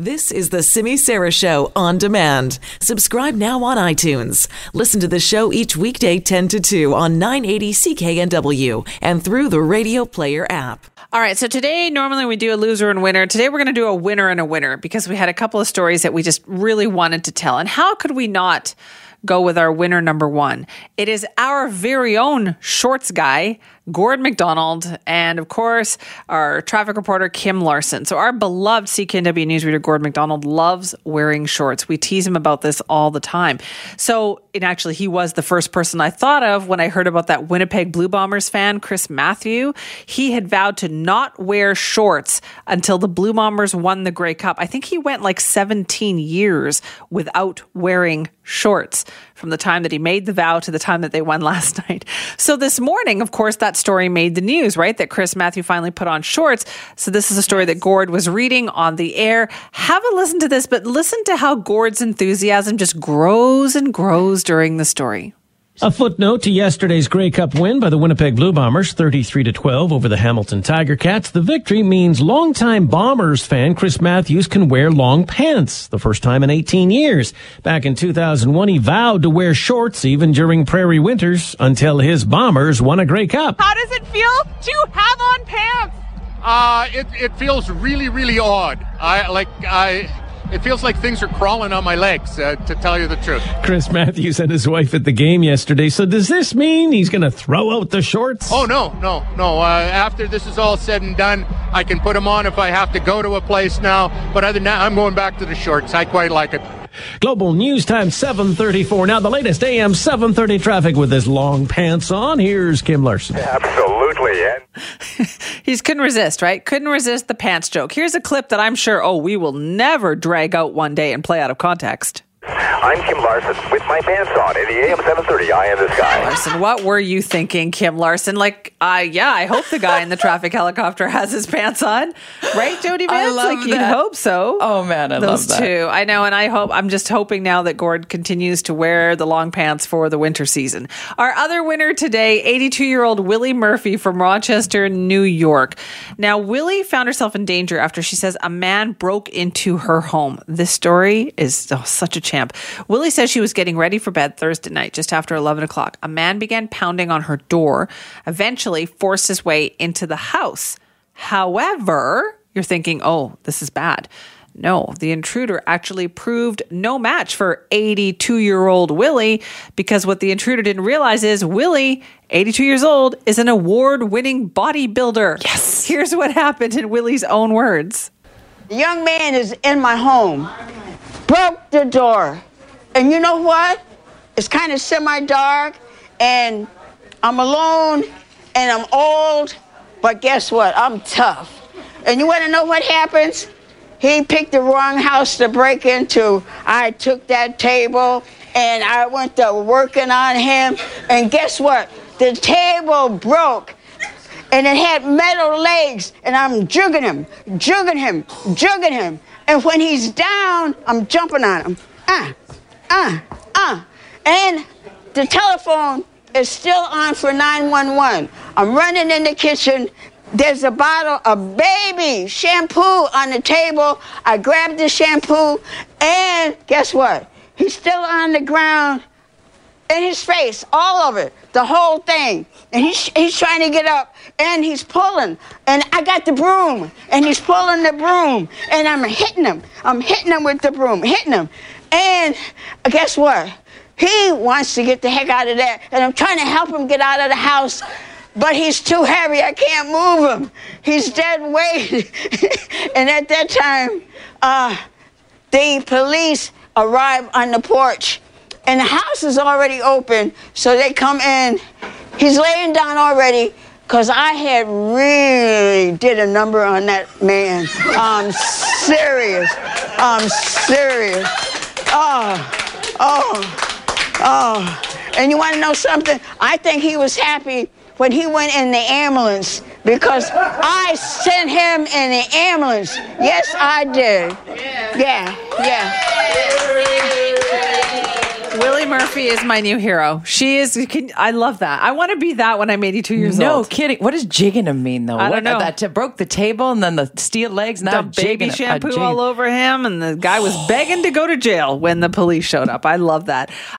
This is the Simi Sara Show on demand. Subscribe now on iTunes. Listen to the show each weekday 10 to 2 on 980 CKNW and through the Radio Player app. All right, so today normally we do a loser and winner. Today we're going to do a winner and a winner because we had a couple of stories that we just really wanted to tell. And how could we not go with our winner number one? It is our very own shorts guy, Gord McDonald, and of course, our traffic reporter, Kim Larson. So, our beloved CKNW newsreader, Gord McDonald, loves wearing shorts. We tease him about this all the time. So, and actually, he was the first person I thought of when I heard about that Winnipeg Blue Bombers fan, Chris Matthew. He had vowed to not wear shorts until the Blue Bombers won the Grey Cup. I think he went like 17 years without wearing shorts from the time that he made the vow to the time that they won last night. So this morning, of course, that story made the news, right? That Chris Matthew finally put on shorts. So this is a story that Gord was reading on the air. Have a listen to this, but listen to how Gord's enthusiasm just grows and grows during the story. A footnote to yesterday's Grey Cup win by the Winnipeg Blue Bombers, 33 to 12 over the Hamilton Tiger Cats. The victory means longtime Bombers fan Chris Matthews can wear long pants, the first time in 18 years. Back in 2001, he vowed to wear shorts even during prairie winters until his Bombers won a Grey Cup. How does it feel to have on pants? Uh, it, it feels really, really odd. I like I it feels like things are crawling on my legs, uh, to tell you the truth. Chris Matthews and his wife at the game yesterday. So does this mean he's going to throw out the shorts? Oh no, no, no. Uh, after this is all said and done, I can put them on if I have to go to a place now. But other than that, I'm going back to the shorts. I quite like it. Global News Time 734. Now the latest AM 730 traffic with his long pants on. Here's Kim Larson. Absolutely. And He's couldn't resist, right? Couldn't resist the pants joke. Here's a clip that I'm sure, oh, we will never drag out one day and play out of context. I'm Kim Larson with my pants on in the AM 730 Eye in the Sky. Larson, what were you thinking, Kim Larson? Like, uh, yeah, I hope the guy in the traffic helicopter has his pants on, right, Jody I Vance? love like, you'd hope so. Oh man, I Those love that. two, I know, and I hope. I'm just hoping now that Gord continues to wear the long pants for the winter season. Our other winner today, 82 year old Willie Murphy from Rochester, New York. Now, Willie found herself in danger after she says a man broke into her home. This story is oh, such a champ. Willie says she was getting ready for bed Thursday night, just after 11 o'clock. A man began pounding on her door, eventually forced his way into the house. However, you're thinking, oh, this is bad. No, the intruder actually proved no match for 82 year old Willie because what the intruder didn't realize is Willie, 82 years old, is an award winning bodybuilder. Yes. Here's what happened in Willie's own words. The young man is in my home, broke the door. And you know what? It's kind of semi dark, and I'm alone, and I'm old, but guess what? I'm tough. And you want to know what happens? He picked the wrong house to break into. I took that table and I went to working on him, and guess what? The table broke and it had metal legs, and I'm jugging him, jugging him, jugging him. And when he's down, I'm jumping on him. Ah, ah, ah. And the telephone is still on for 911. I'm running in the kitchen. There's a bottle of baby shampoo on the table. I grab the shampoo, and guess what? He's still on the ground in his face, all it, the whole thing. And he's, he's trying to get up and he's pulling. And I got the broom and he's pulling the broom and I'm hitting him. I'm hitting him with the broom, hitting him. And guess what? He wants to get the heck out of there. And I'm trying to help him get out of the house. But he's too heavy. I can't move him. He's dead weight. and at that time, uh, the police arrive on the porch and the house is already open so they come in. He's laying down already because i had really did a number on that man. I'm serious. I'm serious. Oh oh oh. And you want to know something? I think he was happy when he went in the ambulance because i sent him in the ambulance. Yes i did. Yeah yeah. Willie Murphy is my new hero. She is. Can, I love that. I want to be that when I'm 82 years No old. No kidding. What does jigging him mean though? I don't What- know. That t- broke the table and then the steel legs. Now the baby. Uh, shampoo all over him, and the guy was begging to go to jail when the police showed up. I love that.